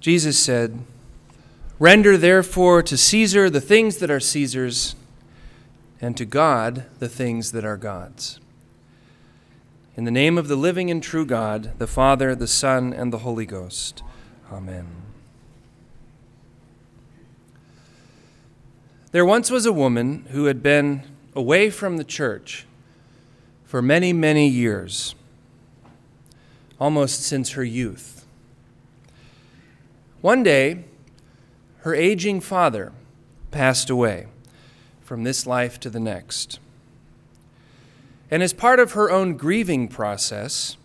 Jesus said, Render therefore to Caesar the things that are Caesar's, and to God the things that are God's. In the name of the living and true God, the Father, the Son, and the Holy Ghost. Amen. There once was a woman who had been away from the church for many, many years, almost since her youth. One day, her aging father passed away from this life to the next. And as part of her own grieving process,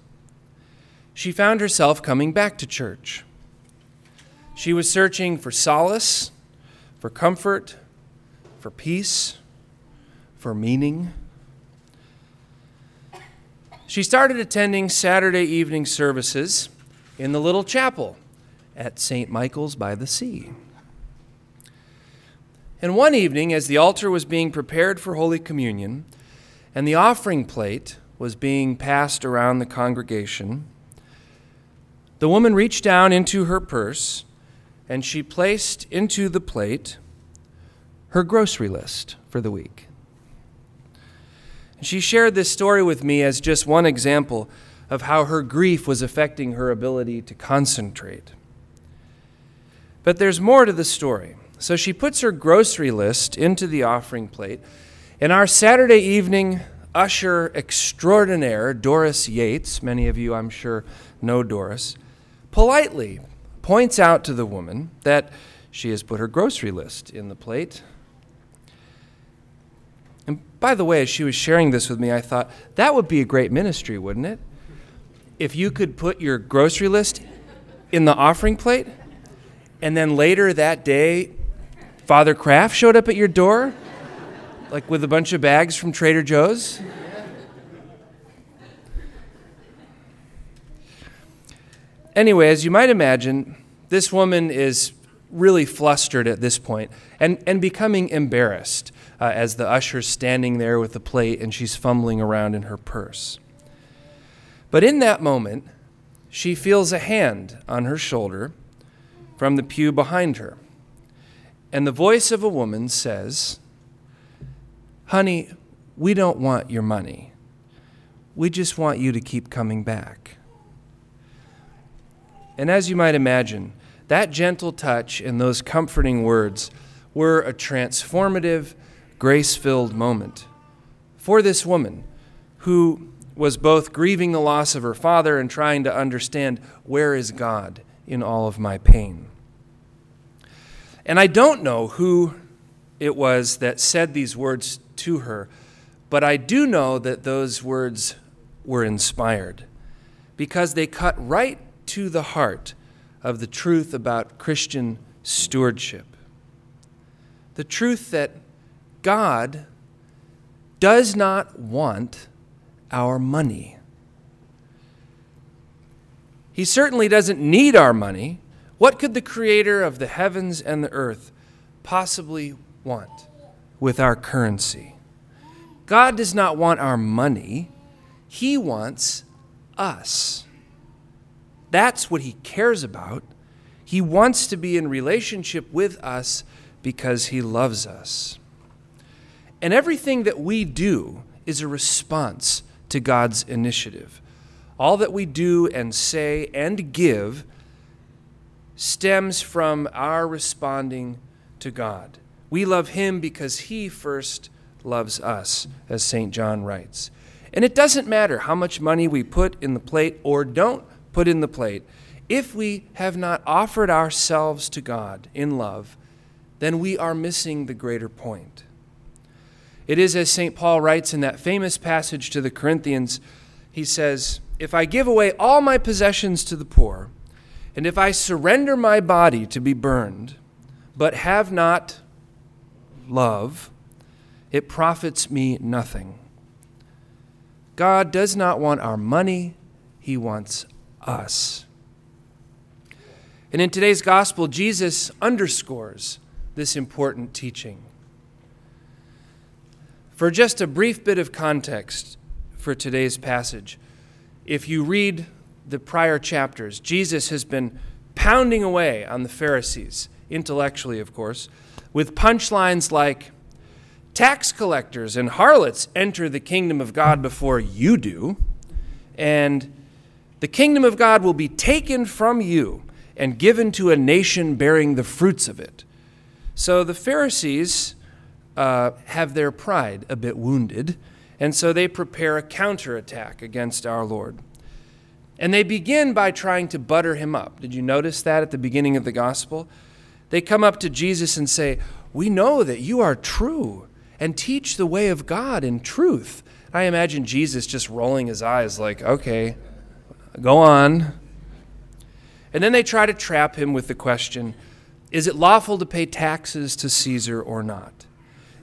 she found herself coming back to church. She was searching for solace, for comfort, for peace, for meaning. She started attending Saturday evening services in the little chapel at St. Michael's by the Sea. And one evening, as the altar was being prepared for Holy Communion and the offering plate was being passed around the congregation, the woman reached down into her purse and she placed into the plate her grocery list for the week. She shared this story with me as just one example of how her grief was affecting her ability to concentrate. But there's more to the story. So she puts her grocery list into the offering plate, and our Saturday evening usher extraordinaire, Doris Yates, many of you I'm sure know Doris, politely points out to the woman that she has put her grocery list in the plate and by the way, as she was sharing this with me, I thought that would be a great ministry, wouldn't it? If you could put your grocery list in the offering plate, and then later that day, Father Kraft showed up at your door, like with a bunch of bags from Trader Joe's. Anyway, as you might imagine, this woman is really flustered at this point and, and becoming embarrassed uh, as the usher's standing there with the plate and she's fumbling around in her purse. But in that moment, she feels a hand on her shoulder from the pew behind her. And the voice of a woman says, Honey, we don't want your money. We just want you to keep coming back. And as you might imagine, that gentle touch and those comforting words were a transformative grace filled moment for this woman who was both grieving the loss of her father and trying to understand where is God in all of my pain. And I don't know who it was that said these words to her, but I do know that those words were inspired because they cut right to the heart of the truth about Christian stewardship. The truth that God does not want our money. He certainly doesn't need our money. What could the creator of the heavens and the earth possibly want with our currency? God does not want our money, He wants us. That's what He cares about. He wants to be in relationship with us because He loves us. And everything that we do is a response to God's initiative. All that we do and say and give stems from our responding to God. We love Him because He first loves us, as St. John writes. And it doesn't matter how much money we put in the plate or don't put in the plate. If we have not offered ourselves to God in love, then we are missing the greater point. It is as St. Paul writes in that famous passage to the Corinthians. He says, If I give away all my possessions to the poor, and if I surrender my body to be burned, but have not love, it profits me nothing. God does not want our money, He wants us. And in today's gospel, Jesus underscores this important teaching. For just a brief bit of context for today's passage, if you read the prior chapters, Jesus has been pounding away on the Pharisees, intellectually, of course, with punchlines like tax collectors and harlots enter the kingdom of God before you do, and the kingdom of God will be taken from you and given to a nation bearing the fruits of it. So the Pharisees uh, have their pride a bit wounded, and so they prepare a counterattack against our Lord. And they begin by trying to butter him up. Did you notice that at the beginning of the gospel? They come up to Jesus and say, We know that you are true and teach the way of God in truth. I imagine Jesus just rolling his eyes, like, Okay, go on. And then they try to trap him with the question Is it lawful to pay taxes to Caesar or not?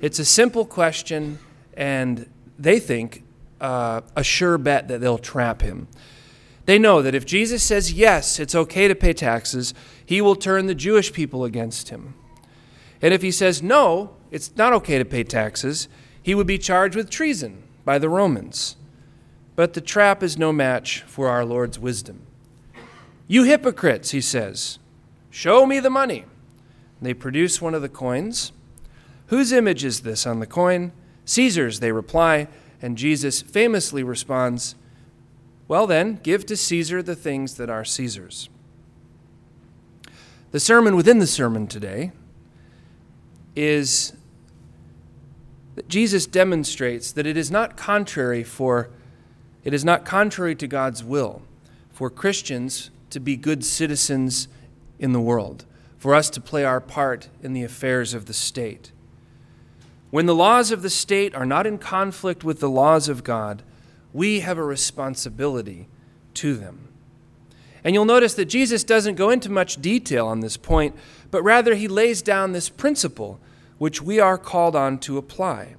It's a simple question, and they think uh, a sure bet that they'll trap him. They know that if Jesus says yes, it's okay to pay taxes, he will turn the Jewish people against him. And if he says no, it's not okay to pay taxes, he would be charged with treason by the Romans. But the trap is no match for our Lord's wisdom. You hypocrites, he says, show me the money. They produce one of the coins. Whose image is this on the coin? Caesar's, they reply, and Jesus famously responds, Well then, give to Caesar the things that are Caesar's. The sermon within the sermon today is that Jesus demonstrates that it is not contrary for it is not contrary to God's will for Christians to be good citizens in the world, for us to play our part in the affairs of the state. When the laws of the state are not in conflict with the laws of God, we have a responsibility to them. And you'll notice that Jesus doesn't go into much detail on this point, but rather he lays down this principle which we are called on to apply.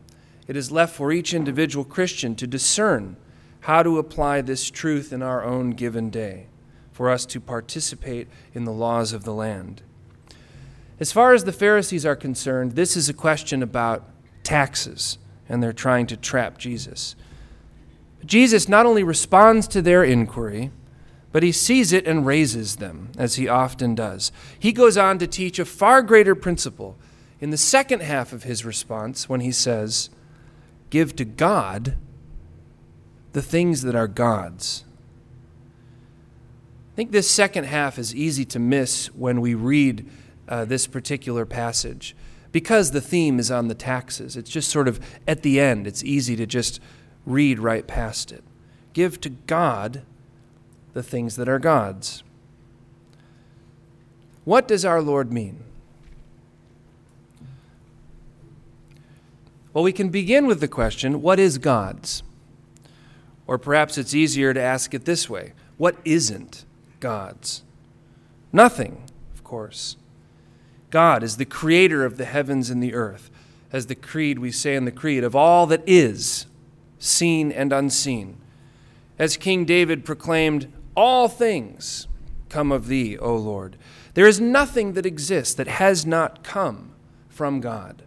It is left for each individual Christian to discern how to apply this truth in our own given day for us to participate in the laws of the land. As far as the Pharisees are concerned, this is a question about taxes, and they're trying to trap Jesus. Jesus not only responds to their inquiry, but he sees it and raises them, as he often does. He goes on to teach a far greater principle in the second half of his response when he says, Give to God the things that are God's I think this second half is easy to miss when we read uh, this particular passage because the theme is on the taxes. It's just sort of at the end, it's easy to just read right past it. Give to God the things that are God's. What does our Lord mean? Well, we can begin with the question what is God's? Or perhaps it's easier to ask it this way what isn't gods? Nothing, of course. God is the creator of the heavens and the earth, as the creed we say in the creed, of all that is, seen and unseen. As King David proclaimed, All things come of thee, O Lord. There is nothing that exists that has not come from God,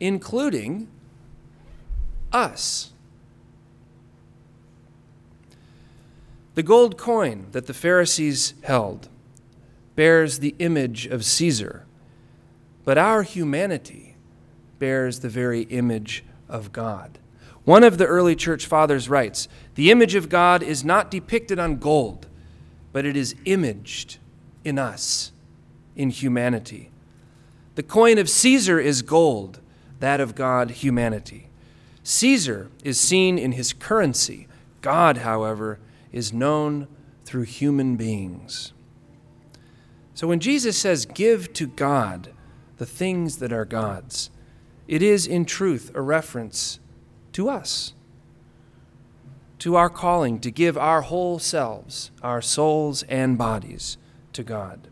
including us. The gold coin that the Pharisees held bears the image of Caesar, but our humanity bears the very image of God. One of the early church fathers writes The image of God is not depicted on gold, but it is imaged in us, in humanity. The coin of Caesar is gold, that of God, humanity. Caesar is seen in his currency. God, however, is known through human beings. So when Jesus says, Give to God the things that are God's, it is in truth a reference to us, to our calling to give our whole selves, our souls and bodies, to God.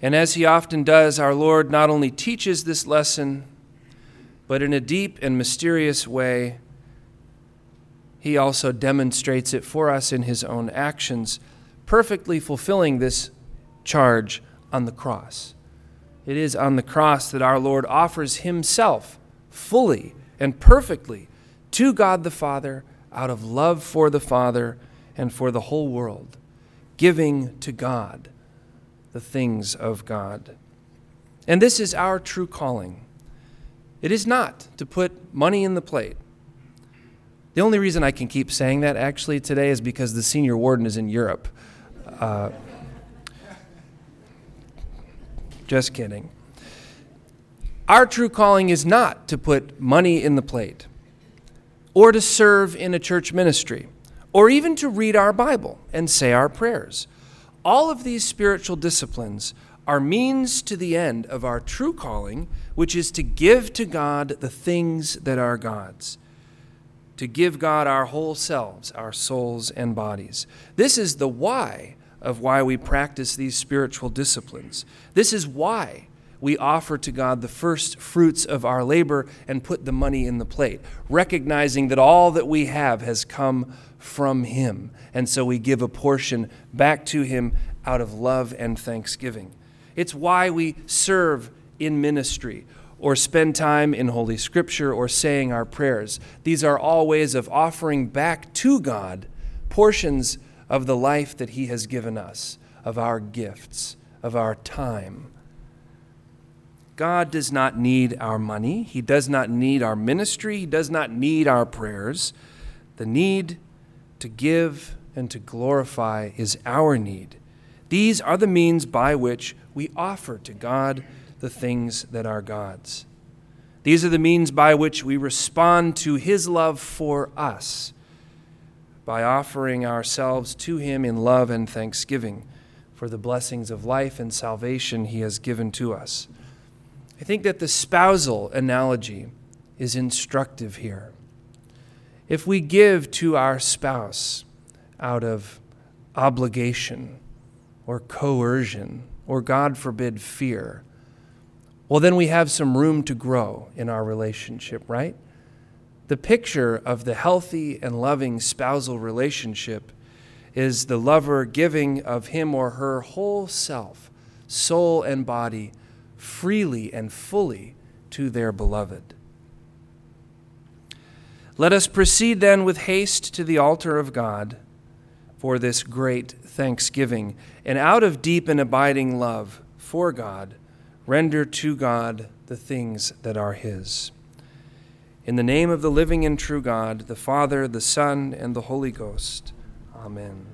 And as he often does, our Lord not only teaches this lesson, but in a deep and mysterious way, he also demonstrates it for us in his own actions, perfectly fulfilling this charge on the cross. It is on the cross that our Lord offers himself fully and perfectly to God the Father out of love for the Father and for the whole world, giving to God the things of God. And this is our true calling. It is not to put money in the plate. The only reason I can keep saying that actually today is because the senior warden is in Europe. Uh, just kidding. Our true calling is not to put money in the plate or to serve in a church ministry or even to read our Bible and say our prayers. All of these spiritual disciplines are means to the end of our true calling, which is to give to God the things that are God's. To give God our whole selves, our souls and bodies. This is the why of why we practice these spiritual disciplines. This is why we offer to God the first fruits of our labor and put the money in the plate, recognizing that all that we have has come from Him. And so we give a portion back to Him out of love and thanksgiving. It's why we serve in ministry or spend time in Holy Scripture or saying our prayers. These are all ways of offering back to God portions of the life that He has given us, of our gifts, of our time. God does not need our money. He does not need our ministry. He does not need our prayers. The need to give and to glorify is our need. These are the means by which we offer to God the things that are God's. These are the means by which we respond to His love for us by offering ourselves to Him in love and thanksgiving for the blessings of life and salvation He has given to us. I think that the spousal analogy is instructive here. If we give to our spouse out of obligation or coercion or, God forbid, fear, well, then we have some room to grow in our relationship, right? The picture of the healthy and loving spousal relationship is the lover giving of him or her whole self, soul and body, freely and fully to their beloved. Let us proceed then with haste to the altar of God for this great thanksgiving, and out of deep and abiding love for God, render to God the things that are His. In the name of the living and true God, the Father, the Son, and the Holy Ghost. Amen.